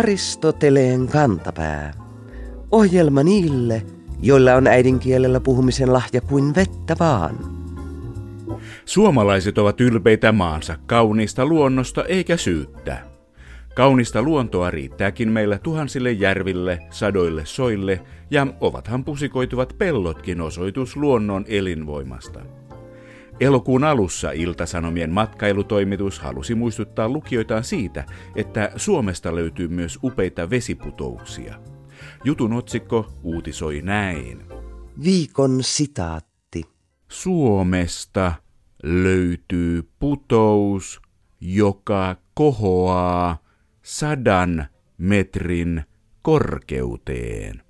Aristoteleen kantapää. Ohjelma niille, joilla on äidinkielellä puhumisen lahja kuin vettä vaan. Suomalaiset ovat ylpeitä maansa kauniista luonnosta eikä syyttä. Kaunista luontoa riittääkin meillä tuhansille järville, sadoille soille ja ovathan pusikoituvat pellotkin osoitus luonnon elinvoimasta. Elokuun alussa Iltasanomien matkailutoimitus halusi muistuttaa lukijoitaan siitä, että Suomesta löytyy myös upeita vesiputouksia. Jutun otsikko uutisoi näin. Viikon sitaatti. Suomesta löytyy putous, joka kohoaa sadan metrin korkeuteen.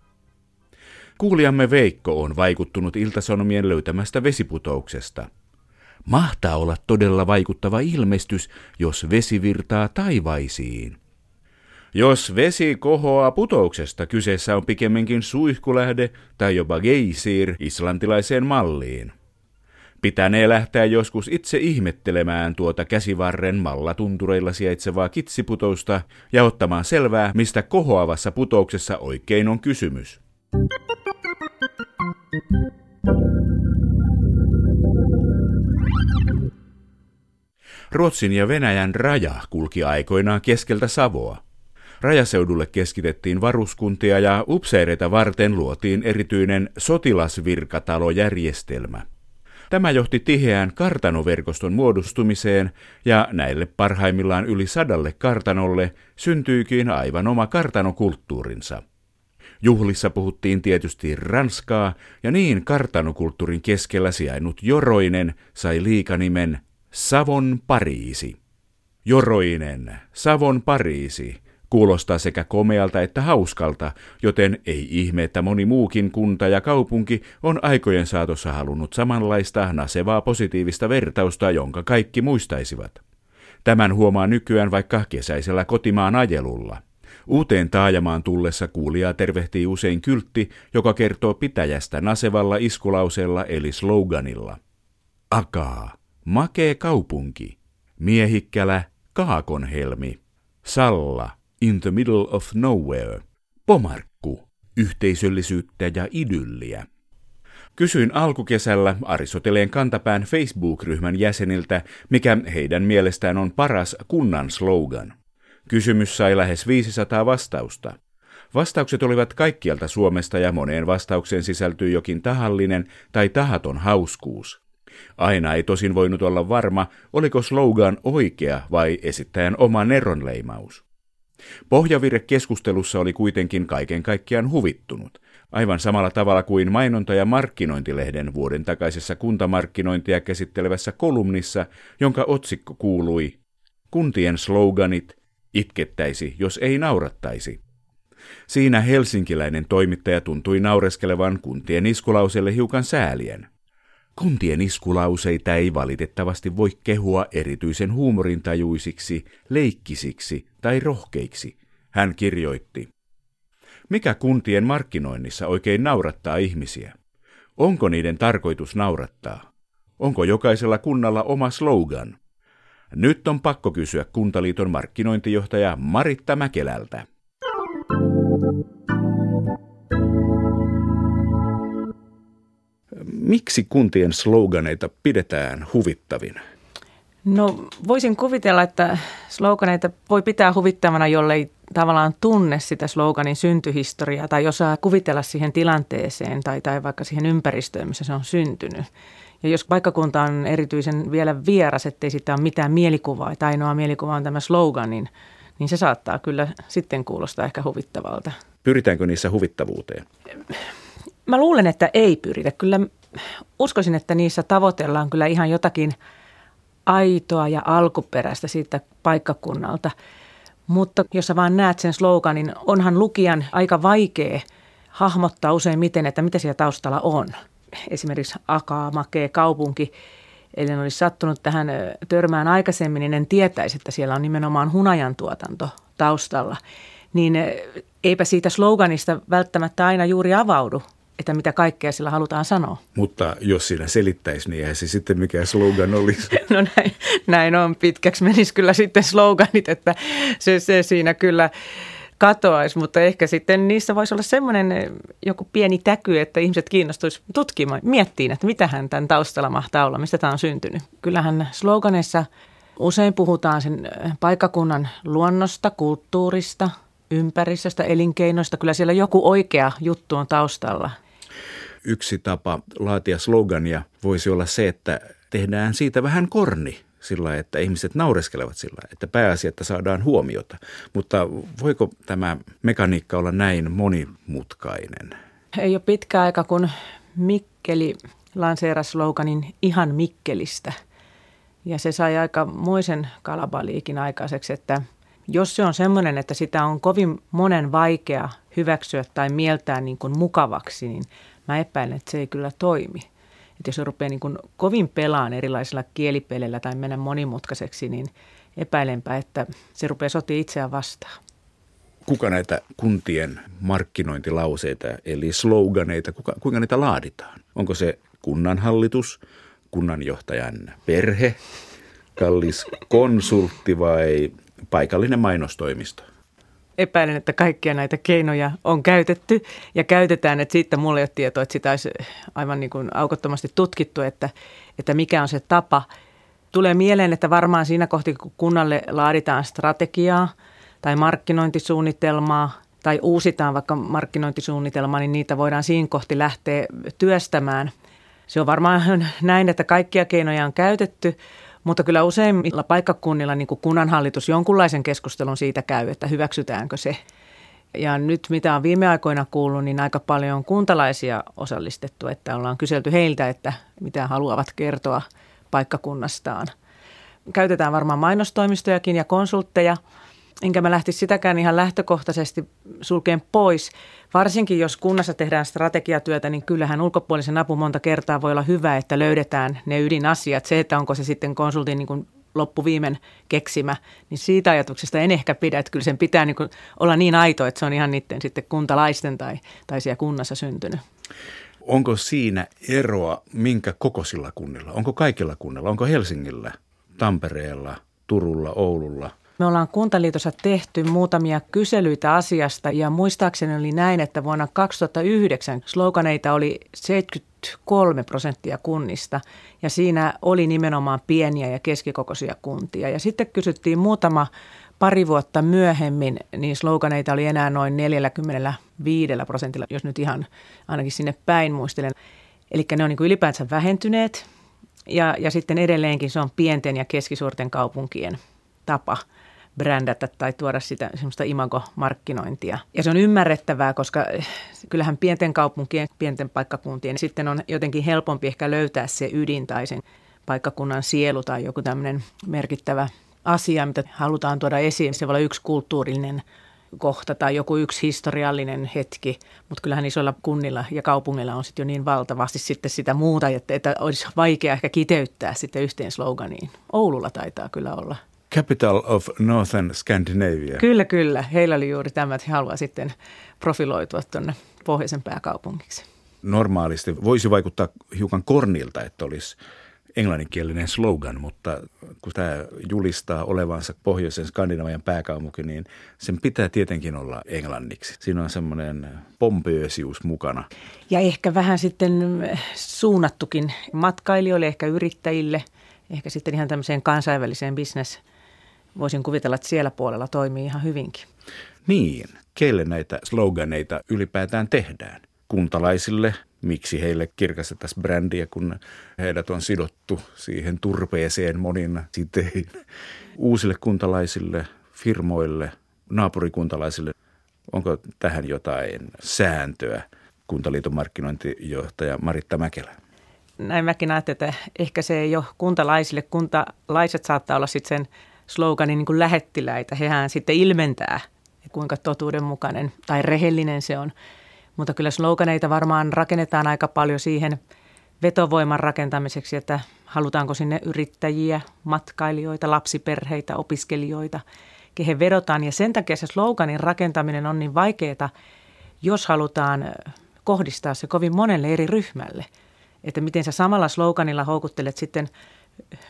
Kuulijamme Veikko on vaikuttunut Iltasanomien löytämästä vesiputouksesta. Mahtaa olla todella vaikuttava ilmestys, jos vesi virtaa taivaisiin. Jos vesi kohoaa putouksesta, kyseessä on pikemminkin suihkulähde tai jopa geysir islantilaiseen malliin. Pitänee lähteä joskus itse ihmettelemään tuota käsivarren mallatuntureilla sijaitsevaa kitsiputousta ja ottamaan selvää, mistä kohoavassa putouksessa oikein on kysymys. Ruotsin ja Venäjän raja kulki aikoinaan keskeltä Savoa. Rajaseudulle keskitettiin varuskuntia ja upseereita varten luotiin erityinen sotilasvirkatalojärjestelmä. Tämä johti tiheään kartanoverkoston muodostumiseen ja näille parhaimmillaan yli sadalle kartanolle syntyikin aivan oma kartanokulttuurinsa. Juhlissa puhuttiin tietysti ranskaa ja niin kartanokulttuurin keskellä sijainnut Joroinen sai liikanimen Savon Pariisi. Joroinen, Savon Pariisi – Kuulostaa sekä komealta että hauskalta, joten ei ihme, että moni muukin kunta ja kaupunki on aikojen saatossa halunnut samanlaista nasevaa positiivista vertausta, jonka kaikki muistaisivat. Tämän huomaa nykyään vaikka kesäisellä kotimaan ajelulla. Uuteen taajamaan tullessa kuulijaa tervehtii usein kyltti, joka kertoo pitäjästä nasevalla iskulauseella eli sloganilla. Akaa, makee kaupunki, miehikkälä, kaakonhelmi, Salla, In the Middle of Nowhere, Pomarkku, yhteisöllisyyttä ja idylliä. Kysyin alkukesällä Aristoteleen kantapään Facebook-ryhmän jäseniltä, mikä heidän mielestään on paras kunnan slogan. Kysymys sai lähes 500 vastausta. Vastaukset olivat kaikkialta Suomesta ja moneen vastaukseen sisältyi jokin tahallinen tai tahaton hauskuus. Aina ei tosin voinut olla varma, oliko slogan oikea vai esittäjän oma neronleimaus. Pohjavire keskustelussa oli kuitenkin kaiken kaikkiaan huvittunut, aivan samalla tavalla kuin mainonta- ja markkinointilehden vuoden takaisessa kuntamarkkinointia käsittelevässä kolumnissa, jonka otsikko kuului Kuntien sloganit itkettäisi, jos ei naurattaisi. Siinä helsinkiläinen toimittaja tuntui naureskelevan kuntien iskulauselle hiukan säälien. Kuntien iskulauseita ei valitettavasti voi kehua erityisen huumorintajuisiksi, leikkisiksi tai rohkeiksi, hän kirjoitti. Mikä kuntien markkinoinnissa oikein naurattaa ihmisiä? Onko niiden tarkoitus naurattaa? Onko jokaisella kunnalla oma slogan? Nyt on pakko kysyä Kuntaliiton markkinointijohtaja Maritta Mäkelältä. Miksi kuntien sloganeita pidetään huvittavina? No voisin kuvitella, että sloganeita voi pitää huvittavana, jollei tavallaan tunne sitä sloganin syntyhistoriaa tai osaa kuvitella siihen tilanteeseen tai, tai vaikka siihen ympäristöön, missä se on syntynyt. Ja jos paikkakunta on erityisen vielä vieras, ettei sitä ole mitään mielikuvaa, tai ainoa mielikuva on tämä slogan, niin, niin se saattaa kyllä sitten kuulostaa ehkä huvittavalta. Pyritäänkö niissä huvittavuuteen? Mä luulen, että ei pyritä. Kyllä uskoisin, että niissä tavoitellaan kyllä ihan jotakin aitoa ja alkuperäistä siitä paikkakunnalta. Mutta jos sä vaan näet sen sloganin, onhan lukijan aika vaikea hahmottaa usein miten, että mitä siellä taustalla on. Esimerkiksi akaa, makee, kaupunki. Eli olisi sattunut tähän törmään aikaisemmin, niin en tietäisi, että siellä on nimenomaan hunajan tuotanto taustalla. Niin eipä siitä sloganista välttämättä aina juuri avaudu että mitä kaikkea sillä halutaan sanoa. Mutta jos siinä selittäisi, niin eihän se sitten mikä slogan olisi. No näin, näin on. Pitkäksi menisi kyllä sitten sloganit, että se, se siinä kyllä katoaisi, mutta ehkä sitten niissä voisi olla semmoinen joku pieni täky, että ihmiset kiinnostuisi tutkimaan, miettiin, että mitähän tämän taustalla mahtaa olla, mistä tämä on syntynyt. Kyllähän sloganeissa usein puhutaan sen paikakunnan luonnosta, kulttuurista, ympäristöstä, elinkeinoista. Kyllä siellä joku oikea juttu on taustalla. Yksi tapa laatia slogania voisi olla se, että tehdään siitä vähän korni sillä että ihmiset naureskelevat sillä että pääasia, että saadaan huomiota. Mutta voiko tämä mekaniikka olla näin monimutkainen? Ei ole pitkä aika, kun Mikkeli lanseerasi sloganin ihan Mikkelistä. Ja se sai aika muisen kalabaliikin aikaiseksi, että jos se on semmoinen, että sitä on kovin monen vaikea hyväksyä tai mieltää niin kuin mukavaksi, niin mä epäilen, että se ei kyllä toimi. Että jos rupeaa niin kuin kovin pelaan erilaisilla kielipeleillä tai mennä monimutkaiseksi, niin epäilenpä, että se rupeaa sotii itseään vastaan. Kuka näitä kuntien markkinointilauseita eli sloganeita, kuka, kuinka niitä laaditaan? Onko se kunnanhallitus, kunnanjohtajan perhe, kallis konsultti vai paikallinen mainostoimisto? Epäilen, että kaikkia näitä keinoja on käytetty ja käytetään, että siitä mulle ei ole tietoa, että sitä olisi aivan niin kuin aukottomasti tutkittu, että, että mikä on se tapa. Tulee mieleen, että varmaan siinä kohti, kun kunnalle laaditaan strategiaa tai markkinointisuunnitelmaa tai uusitaan vaikka markkinointisuunnitelma, niin niitä voidaan siinä kohti lähteä työstämään. Se on varmaan näin, että kaikkia keinoja on käytetty, mutta kyllä useimmilla paikkakunnilla niin kuin kunnanhallitus jonkunlaisen keskustelun siitä käy, että hyväksytäänkö se. Ja nyt mitä on viime aikoina kuullut, niin aika paljon on kuntalaisia osallistettu, että ollaan kyselty heiltä, että mitä haluavat kertoa paikkakunnastaan. Käytetään varmaan mainostoimistojakin ja konsultteja – enkä mä lähtisi sitäkään ihan lähtökohtaisesti sulkeen pois. Varsinkin jos kunnassa tehdään strategiatyötä, niin kyllähän ulkopuolisen apu monta kertaa voi olla hyvä, että löydetään ne ydinasiat. Se, että onko se sitten konsultin niin kuin loppuviimen keksimä, niin siitä ajatuksesta en ehkä pidä, että kyllä sen pitää niin kuin olla niin aito, että se on ihan niiden sitten kuntalaisten tai, tai siellä kunnassa syntynyt. Onko siinä eroa minkä kokoisilla kunnilla? Onko kaikilla kunnilla? Onko Helsingillä, Tampereella, Turulla, Oululla – me ollaan Kuntaliitossa tehty muutamia kyselyitä asiasta ja muistaakseni oli näin, että vuonna 2009 sloganeita oli 73 prosenttia kunnista ja siinä oli nimenomaan pieniä ja keskikokoisia kuntia. Ja sitten kysyttiin muutama pari vuotta myöhemmin, niin sloganeita oli enää noin 45 prosentilla, jos nyt ihan ainakin sinne päin muistelen. Eli ne on niin ylipäänsä vähentyneet ja, ja sitten edelleenkin se on pienten ja keskisuurten kaupunkien tapa – brändätä tai tuoda sitä semmoista imagomarkkinointia. Ja se on ymmärrettävää, koska kyllähän pienten kaupunkien, pienten paikkakuntien sitten on jotenkin helpompi ehkä löytää se ydin tai sen paikkakunnan sielu tai joku tämmöinen merkittävä asia, mitä halutaan tuoda esiin. Se voi olla yksi kulttuurillinen kohta tai joku yksi historiallinen hetki, mutta kyllähän isoilla kunnilla ja kaupungeilla on sitten jo niin valtavasti sitten sitä muuta, että, että olisi vaikea ehkä kiteyttää sitten yhteen sloganiin. Oululla taitaa kyllä olla – Capital of Northern Scandinavia. Kyllä, kyllä. Heillä oli juuri tämä, että he haluaa sitten profiloitua tuonne pohjoisen pääkaupungiksi. Normaalisti voisi vaikuttaa hiukan kornilta, että olisi englanninkielinen slogan, mutta kun tämä julistaa olevansa pohjoisen Skandinavian pääkaupunki, niin sen pitää tietenkin olla englanniksi. Siinä on semmoinen pompöösius mukana. Ja ehkä vähän sitten suunnattukin matkailijoille, ehkä yrittäjille, ehkä sitten ihan tämmöiseen kansainväliseen business voisin kuvitella, että siellä puolella toimii ihan hyvinkin. Niin, keille näitä sloganeita ylipäätään tehdään? Kuntalaisille, miksi heille kirkastettaisiin brändiä, kun heidät on sidottu siihen turpeeseen monin sitein. Uusille kuntalaisille, firmoille, naapurikuntalaisille, onko tähän jotain sääntöä? Kuntaliiton markkinointijohtaja Maritta Mäkelä näin mäkin ajattelin, että ehkä se ei ole kuntalaisille. Kuntalaiset saattaa olla sitten sen sloganin niin kuin lähettiläitä. Hehän sitten ilmentää, kuinka totuudenmukainen tai rehellinen se on. Mutta kyllä sloganeita varmaan rakennetaan aika paljon siihen vetovoiman rakentamiseksi, että halutaanko sinne yrittäjiä, matkailijoita, lapsiperheitä, opiskelijoita, kehen vedotaan. Ja sen takia se sloganin rakentaminen on niin vaikeaa, jos halutaan kohdistaa se kovin monelle eri ryhmälle. Että miten sä samalla sloganilla houkuttelet sitten –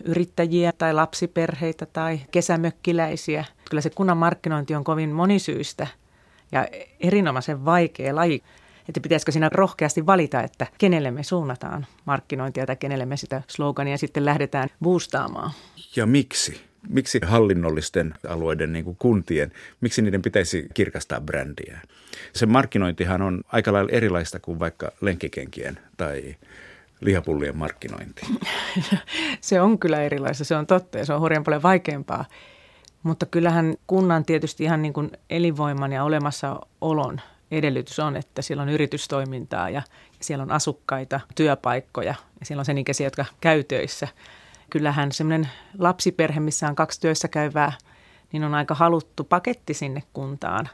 yrittäjiä tai lapsiperheitä tai kesämökkiläisiä. Kyllä se kunnan markkinointi on kovin monisyistä ja erinomaisen vaikea laji. Että pitäisikö siinä rohkeasti valita, että kenelle me suunnataan markkinointia tai kenelle me sitä slogania sitten lähdetään boostaamaan. Ja miksi? Miksi hallinnollisten alueiden, niin kuin kuntien, miksi niiden pitäisi kirkastaa brändiä? Se markkinointihan on aika lailla erilaista kuin vaikka lenkkikenkien tai lihapullien markkinointi. se on kyllä erilaista, se on totta ja se on hurjan paljon vaikeampaa. Mutta kyllähän kunnan tietysti ihan niin kuin elinvoiman ja olemassaolon edellytys on, että siellä on yritystoimintaa ja siellä on asukkaita, työpaikkoja ja siellä on sen ikäisiä, jotka käy töissä. Kyllähän semmoinen lapsiperhe, missä on kaksi työssä käyvää, niin on aika haluttu paketti sinne kuntaan.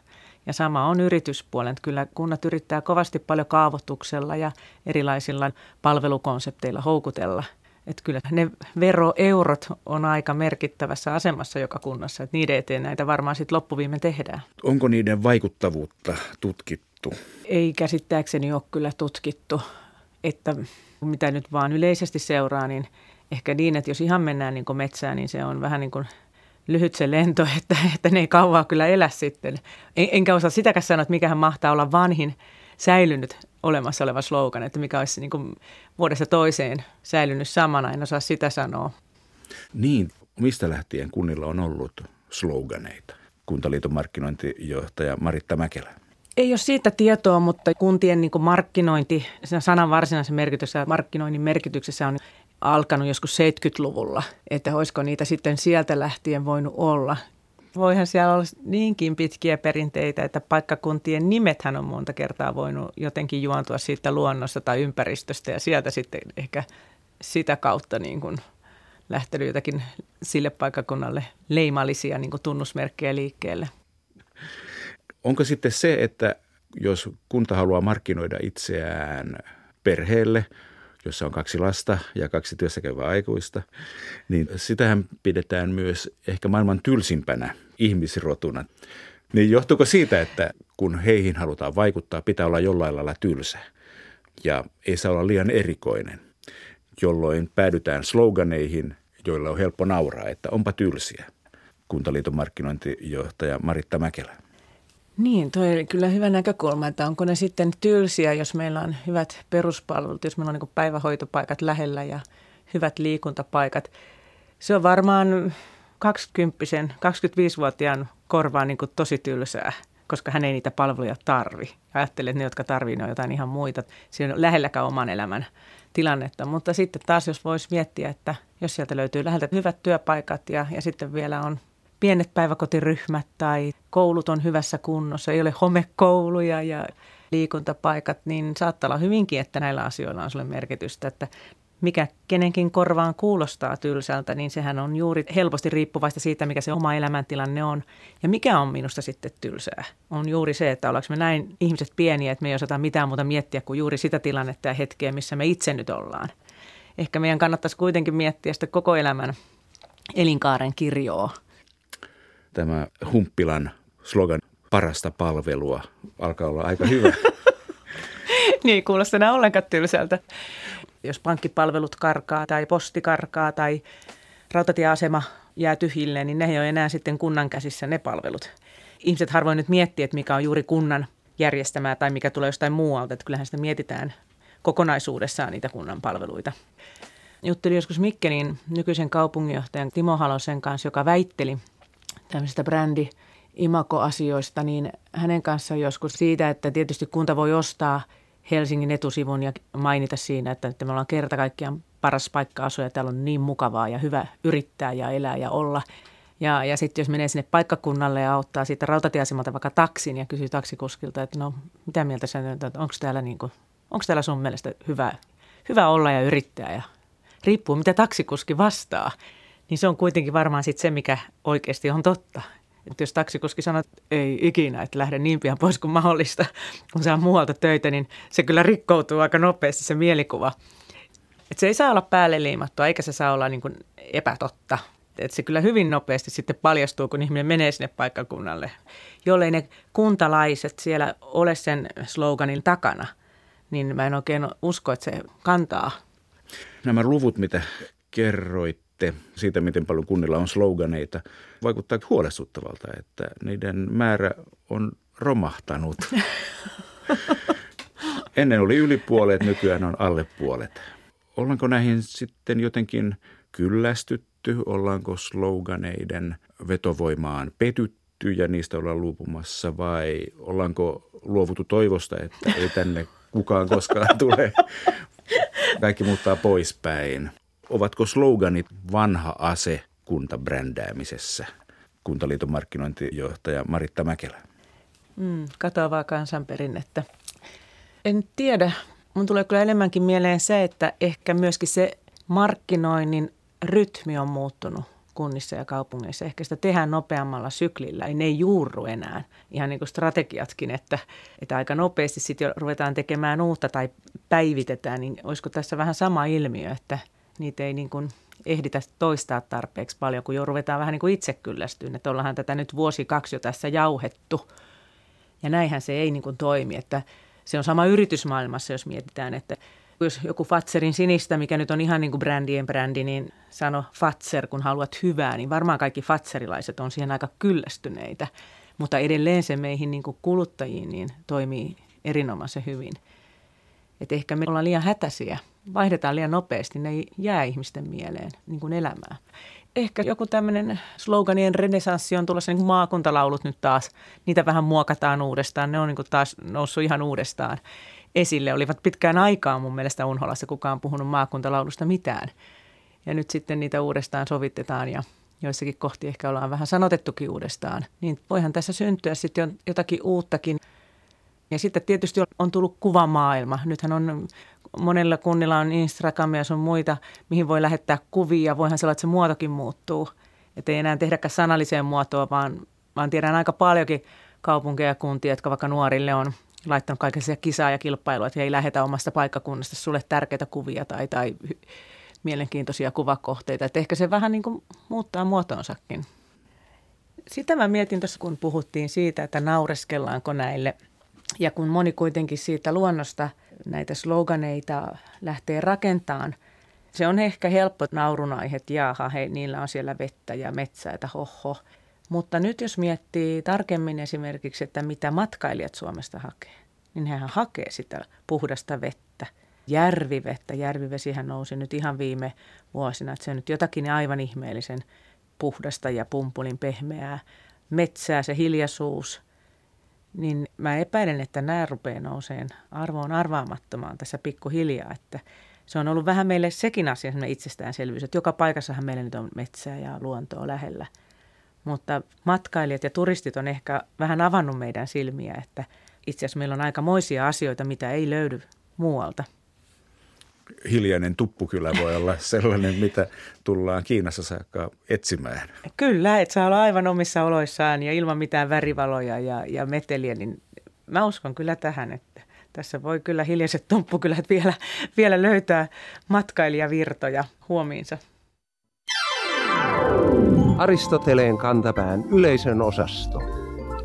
Ja sama on yrityspuolen. Kyllä kunnat yrittää kovasti paljon kaavoituksella ja erilaisilla palvelukonsepteilla houkutella – että kyllä ne veroeurot on aika merkittävässä asemassa joka kunnassa, että niiden eteen näitä varmaan sitten loppuviimein tehdään. Onko niiden vaikuttavuutta tutkittu? Ei käsittääkseni ole kyllä tutkittu, että mitä nyt vaan yleisesti seuraa, niin ehkä niin, että jos ihan mennään niin kuin metsään, niin se on vähän niin kuin lyhyt se lento, että, että ne ei kauaa kyllä elä sitten. En, enkä osaa sitäkään sanoa, että mikähän mahtaa olla vanhin säilynyt olemassa oleva slogan, että mikä olisi niin kuin vuodesta toiseen säilynyt samana, en osaa sitä sanoa. Niin, mistä lähtien kunnilla on ollut sloganeita? Kuntaliiton markkinointijohtaja Maritta Mäkelä. Ei ole siitä tietoa, mutta kuntien niin markkinointi, sen sanan varsinaisen merkityksessä ja markkinoinnin merkityksessä on alkanut joskus 70-luvulla, että olisiko niitä sitten sieltä lähtien voinut olla. Voihan siellä olla niinkin pitkiä perinteitä, että paikkakuntien nimethän on monta kertaa voinut jotenkin juontua siitä luonnosta tai ympäristöstä ja sieltä sitten ehkä sitä kautta niin kuin lähtenyt jotakin sille paikkakunnalle leimallisia niin kuin tunnusmerkkejä liikkeelle. Onko sitten se, että jos kunta haluaa markkinoida itseään perheelle – jossa on kaksi lasta ja kaksi työssäkäyvää aikuista, niin sitähän pidetään myös ehkä maailman tylsimpänä ihmisrotuna. Niin johtuuko siitä, että kun heihin halutaan vaikuttaa, pitää olla jollain lailla tylsä ja ei saa olla liian erikoinen, jolloin päädytään sloganeihin, joilla on helppo nauraa, että onpa tylsiä. Kuntaliiton markkinointijohtaja Maritta Mäkelä. Niin, toi oli kyllä hyvä näkökulma, että onko ne sitten tylsiä, jos meillä on hyvät peruspalvelut, jos meillä on niin päivähoitopaikat lähellä ja hyvät liikuntapaikat. Se on varmaan 20 25-vuotiaan korvaan niin tosi tylsää, koska hän ei niitä palveluja tarvi. Ajattelen, että ne, jotka tarvitsevat, ne on jotain ihan muita. Siinä on lähelläkään oman elämän tilannetta. Mutta sitten taas, jos voisi miettiä, että jos sieltä löytyy läheltä hyvät työpaikat ja, ja sitten vielä on pienet päiväkotiryhmät tai koulut on hyvässä kunnossa, ei ole homekouluja ja liikuntapaikat, niin saattaa olla hyvinkin, että näillä asioilla on sulle merkitystä, että mikä kenenkin korvaan kuulostaa tylsältä, niin sehän on juuri helposti riippuvaista siitä, mikä se oma elämäntilanne on. Ja mikä on minusta sitten tylsää? On juuri se, että ollaanko me näin ihmiset pieniä, että me ei osata mitään muuta miettiä kuin juuri sitä tilannetta ja hetkeä, missä me itse nyt ollaan. Ehkä meidän kannattaisi kuitenkin miettiä sitä koko elämän elinkaaren kirjoa tämä Humppilan slogan parasta palvelua alkaa olla aika hyvä. niin, kuulosta enää ollenkaan tylsältä. Jos pankkipalvelut karkaa tai posti karkaa tai rautatieasema jää tyhjille, niin ne ei ole enää sitten kunnan käsissä ne palvelut. Ihmiset harvoin nyt miettii, että mikä on juuri kunnan järjestämää tai mikä tulee jostain muualta. Että kyllähän sitä mietitään kokonaisuudessaan niitä kunnan palveluita. Juttelin joskus Mikkelin nykyisen kaupunginjohtajan Timo Halosen kanssa, joka väitteli, tämmöisistä brändi imakoasioista, niin hänen kanssaan joskus siitä, että tietysti kunta voi ostaa Helsingin etusivun ja mainita siinä, että, että me ollaan kerta kaikkiaan paras paikka asua ja täällä on niin mukavaa ja hyvä yrittää ja elää ja olla. Ja, ja sitten jos menee sinne paikkakunnalle ja ottaa siitä rautatieasemalta vaikka taksin ja kysyy taksikuskilta, että no mitä mieltä sä että onko täällä, niin onko täällä sun mielestä hyvä, hyvä olla ja yrittää? Ja riippuu mitä taksikuski vastaa niin se on kuitenkin varmaan sit se, mikä oikeasti on totta. Että jos taksikuski sanoo, että ei ikinä, että lähde niin pian pois kuin mahdollista, kun saa muualta töitä, niin se kyllä rikkoutuu aika nopeasti se mielikuva. Että se ei saa olla päälle liimattua, eikä se saa olla niin kuin epätotta. Että se kyllä hyvin nopeasti sitten paljastuu, kun ihminen menee sinne paikkakunnalle. Jollei ne kuntalaiset siellä ole sen sloganin takana, niin mä en oikein usko, että se kantaa. Nämä luvut, mitä kerroit sitten siitä, miten paljon kunnilla on sloganeita, vaikuttaa huolestuttavalta, että niiden määrä on romahtanut. Ennen oli yli puolet, nykyään on alle puolet. Ollaanko näihin sitten jotenkin kyllästytty? Ollaanko sloganeiden vetovoimaan petytty ja niistä ollaan luopumassa vai ollaanko luovuttu toivosta, että ei tänne kukaan koskaan tule? Kaikki muuttaa poispäin. Ovatko sloganit vanha ase kuntabrändäämisessä? Kuntaliiton markkinointijohtaja Maritta Mäkelä. Mm, katoavaa kansanperinnettä. En tiedä. Mun tulee kyllä enemmänkin mieleen se, että ehkä myöskin se markkinoinnin rytmi on muuttunut kunnissa ja kaupungeissa. Ehkä sitä tehdään nopeammalla syklillä, ei ne juurru enää. Ihan niin kuin strategiatkin, että, että aika nopeasti sitten ruvetaan tekemään uutta tai päivitetään, niin olisiko tässä vähän sama ilmiö, että niitä ei niin kuin ehditä toistaa tarpeeksi paljon, kun jo ruvetaan vähän niin kuin itse kyllästyyn, että ollaanhan tätä nyt vuosi kaksi jo tässä jauhettu. Ja näinhän se ei niin kuin toimi, että se on sama yritysmaailmassa, jos mietitään, että jos joku Fatserin sinistä, mikä nyt on ihan niin kuin brändien brändi, niin sano Fatser, kun haluat hyvää, niin varmaan kaikki Fatserilaiset on siihen aika kyllästyneitä. Mutta edelleen se meihin niin kuin kuluttajiin niin toimii erinomaisen hyvin. Että ehkä me ollaan liian hätäisiä, vaihdetaan liian nopeasti, ne ei jää ihmisten mieleen niin kuin elämää. Ehkä joku tämmöinen sloganien renesanssi on tulossa niin kuin maakuntalaulut nyt taas. Niitä vähän muokataan uudestaan, ne on niin kuin taas noussut ihan uudestaan esille. Olivat pitkään aikaa mun mielestä Unholassa kukaan puhunut maakuntalaulusta mitään. Ja nyt sitten niitä uudestaan sovitetaan ja joissakin kohti ehkä ollaan vähän sanotettukin uudestaan. Niin voihan tässä syntyä sitten jotakin uuttakin. Ja sitten tietysti on tullut kuvamaailma. Nythän on monella kunnilla on Instagramia ja sun muita, mihin voi lähettää kuvia. Voihan se olla, että se muotokin muuttuu. Että ei enää tehdäkään sanalliseen muotoa, vaan, vaan tiedän aika paljonkin kaupunkeja ja kuntia, jotka vaikka nuorille on laittanut kaikenlaisia kisaa ja kilpailua, että ei lähetä omasta paikkakunnasta sulle tärkeitä kuvia tai, tai mielenkiintoisia kuvakohteita. Että ehkä se vähän niin kuin muuttaa muotoonsakin. Sitä mä mietin tuossa, kun puhuttiin siitä, että naureskellaanko näille. Ja kun moni kuitenkin siitä luonnosta näitä sloganeita lähtee rakentamaan, se on ehkä helppo naurun aihe, että jaaha, hei, niillä on siellä vettä ja metsää, että hoho. Mutta nyt jos miettii tarkemmin esimerkiksi, että mitä matkailijat Suomesta hakee, niin hehän hakee sitä puhdasta vettä, järvivettä. Järvivesihän nousi nyt ihan viime vuosina, että se on nyt jotakin aivan ihmeellisen puhdasta ja pumpulin pehmeää. Metsää, se hiljaisuus, niin mä epäilen, että nämä rupeaa nouseen arvoon arvaamattomaan tässä pikkuhiljaa, että se on ollut vähän meille sekin asia itsestäänselvyys, että joka paikassahan meillä nyt on metsää ja luontoa lähellä – mutta matkailijat ja turistit on ehkä vähän avannut meidän silmiä, että itse asiassa meillä on aikamoisia asioita, mitä ei löydy muualta. Hiljainen tuppukylä voi olla sellainen, mitä tullaan Kiinassa saakka etsimään. Kyllä, että saa olla aivan omissa oloissaan ja ilman mitään värivaloja ja, ja meteliä, niin mä uskon kyllä tähän, että tässä voi kyllä hiljaiset tumppukylät vielä, vielä löytää matkailijavirtoja huomiinsa. Aristoteleen kantapään yleisön osasto.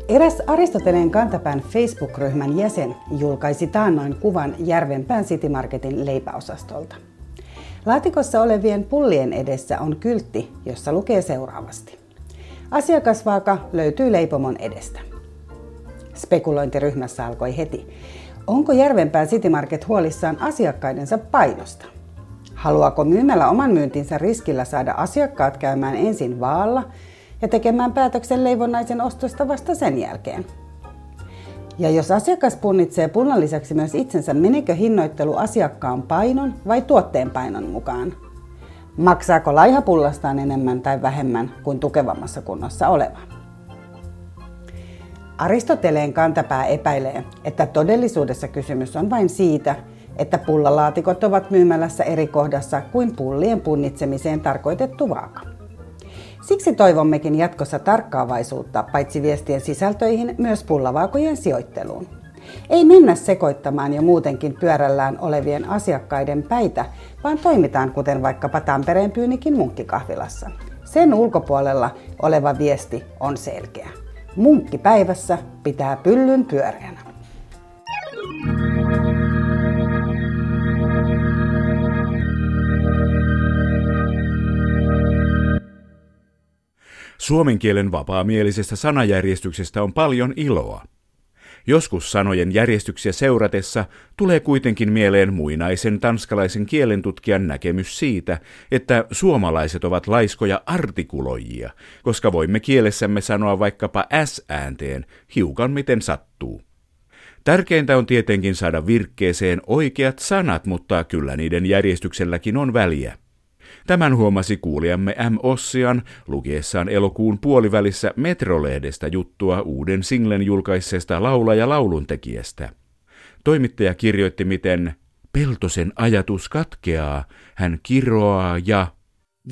Eräs Aristoteleen kantapään Facebook-ryhmän jäsen julkaisi taannoin kuvan Järvenpään City Marketin leipäosastolta. Laatikossa olevien pullien edessä on kyltti, jossa lukee seuraavasti. Asiakasvaaka löytyy leipomon edestä. Spekulointiryhmässä alkoi heti. Onko Järvenpään City Market huolissaan asiakkaidensa painosta? Haluaako myymälä oman myyntinsä riskillä saada asiakkaat käymään ensin vaalla ja tekemään päätöksen leivonnaisen ostosta vasta sen jälkeen? Ja jos asiakas punnitsee punnan lisäksi myös itsensä, menekö hinnoittelu asiakkaan painon vai tuotteen painon mukaan? Maksaako laiha pullastaan enemmän tai vähemmän kuin tukevammassa kunnossa oleva? Aristoteleen kantapää epäilee, että todellisuudessa kysymys on vain siitä, että pullalaatikot ovat myymälässä eri kohdassa kuin pullien punnitsemiseen tarkoitettu vaaka. Siksi toivommekin jatkossa tarkkaavaisuutta paitsi viestien sisältöihin myös pullavaakojen sijoitteluun. Ei mennä sekoittamaan jo muutenkin pyörällään olevien asiakkaiden päitä, vaan toimitaan kuten vaikkapa Tampereen pyynikin munkkikahvilassa. Sen ulkopuolella oleva viesti on selkeä. Munkki päivässä pitää pyllyn pyöreänä. Suomen kielen vapaamielisestä sanajärjestyksestä on paljon iloa. Joskus sanojen järjestyksiä seuratessa tulee kuitenkin mieleen muinaisen tanskalaisen kielentutkijan näkemys siitä, että suomalaiset ovat laiskoja artikuloijia, koska voimme kielessämme sanoa vaikkapa S-äänteen hiukan miten sattuu. Tärkeintä on tietenkin saada virkkeeseen oikeat sanat, mutta kyllä niiden järjestykselläkin on väliä. Tämän huomasi kuulijamme M. Ossian lukiessaan elokuun puolivälissä Metrolehdestä juttua uuden singlen julkaisseesta laula- ja lauluntekijästä. Toimittaja kirjoitti, miten Peltosen ajatus katkeaa, hän kiroaa ja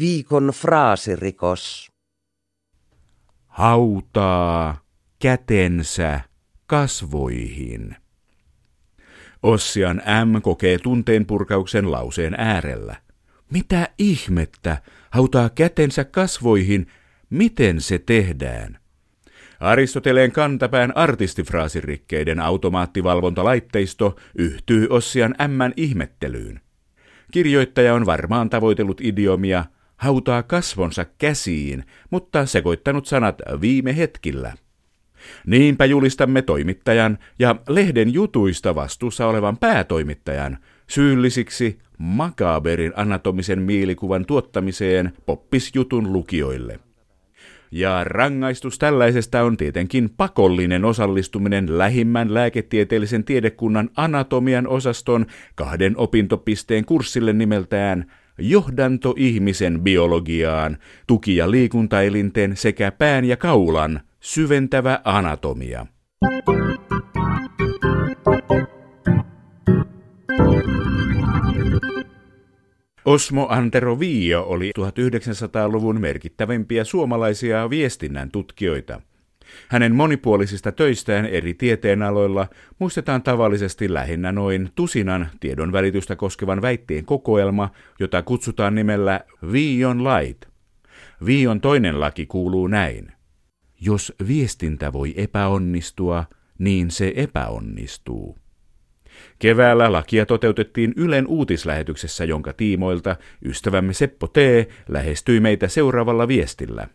Viikon fraasirikos. hautaa kätensä kasvoihin. Ossian M kokee tunteenpurkauksen lauseen äärellä. Mitä ihmettä? Hautaa kätensä kasvoihin. Miten se tehdään? Aristoteleen kantapään artistifraasirikkeiden automaattivalvontalaitteisto yhtyy Ossian M ihmettelyyn. Kirjoittaja on varmaan tavoitellut idiomia hautaa kasvonsa käsiin, mutta sekoittanut sanat viime hetkillä. Niinpä julistamme toimittajan ja lehden jutuista vastuussa olevan päätoimittajan syyllisiksi makaberin anatomisen mielikuvan tuottamiseen poppisjutun lukijoille. Ja rangaistus tällaisesta on tietenkin pakollinen osallistuminen lähimmän lääketieteellisen tiedekunnan anatomian osaston kahden opintopisteen kurssille nimeltään Johdanto ihmisen biologiaan, tuki- ja liikuntaelinten sekä pään ja kaulan syventävä anatomia. Osmo Antero Viio oli 1900-luvun merkittävimpiä suomalaisia viestinnän tutkijoita. Hänen monipuolisista töistään eri tieteenaloilla muistetaan tavallisesti lähinnä noin tusinan tiedon välitystä koskevan väitteen kokoelma, jota kutsutaan nimellä Viion lait. Viion toinen laki kuuluu näin. Jos viestintä voi epäonnistua, niin se epäonnistuu. Keväällä lakia toteutettiin Ylen uutislähetyksessä, jonka tiimoilta ystävämme Seppo T. lähestyi meitä seuraavalla viestillä.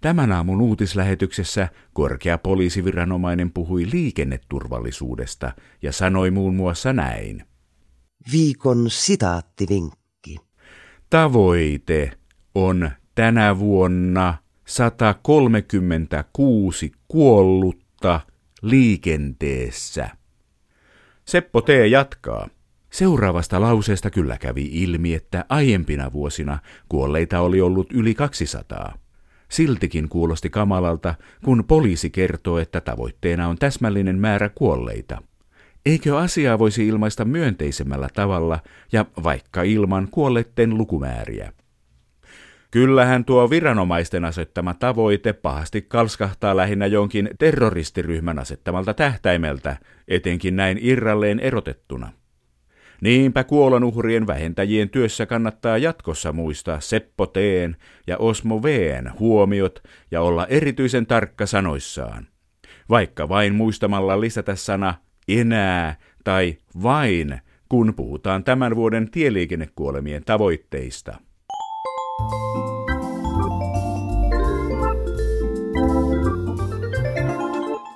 Tämän aamun uutislähetyksessä korkea poliisiviranomainen puhui liikenneturvallisuudesta ja sanoi muun muassa näin. Viikon sitaattivinkki. Tavoite on tänä vuonna 136 kuollutta liikenteessä. Seppo T. jatkaa. Seuraavasta lauseesta kyllä kävi ilmi, että aiempina vuosina kuolleita oli ollut yli 200. Siltikin kuulosti kamalalta, kun poliisi kertoo, että tavoitteena on täsmällinen määrä kuolleita. Eikö asiaa voisi ilmaista myönteisemmällä tavalla ja vaikka ilman kuolleiden lukumääriä? Kyllähän tuo viranomaisten asettama tavoite pahasti kalskahtaa lähinnä jonkin terroristiryhmän asettamalta tähtäimeltä, etenkin näin irralleen erotettuna. Niinpä kuolonuhrien vähentäjien työssä kannattaa jatkossa muistaa Seppo Teen ja Osmo Veen huomiot ja olla erityisen tarkka sanoissaan. Vaikka vain muistamalla lisätä sana enää tai vain, kun puhutaan tämän vuoden tieliikennekuolemien tavoitteista.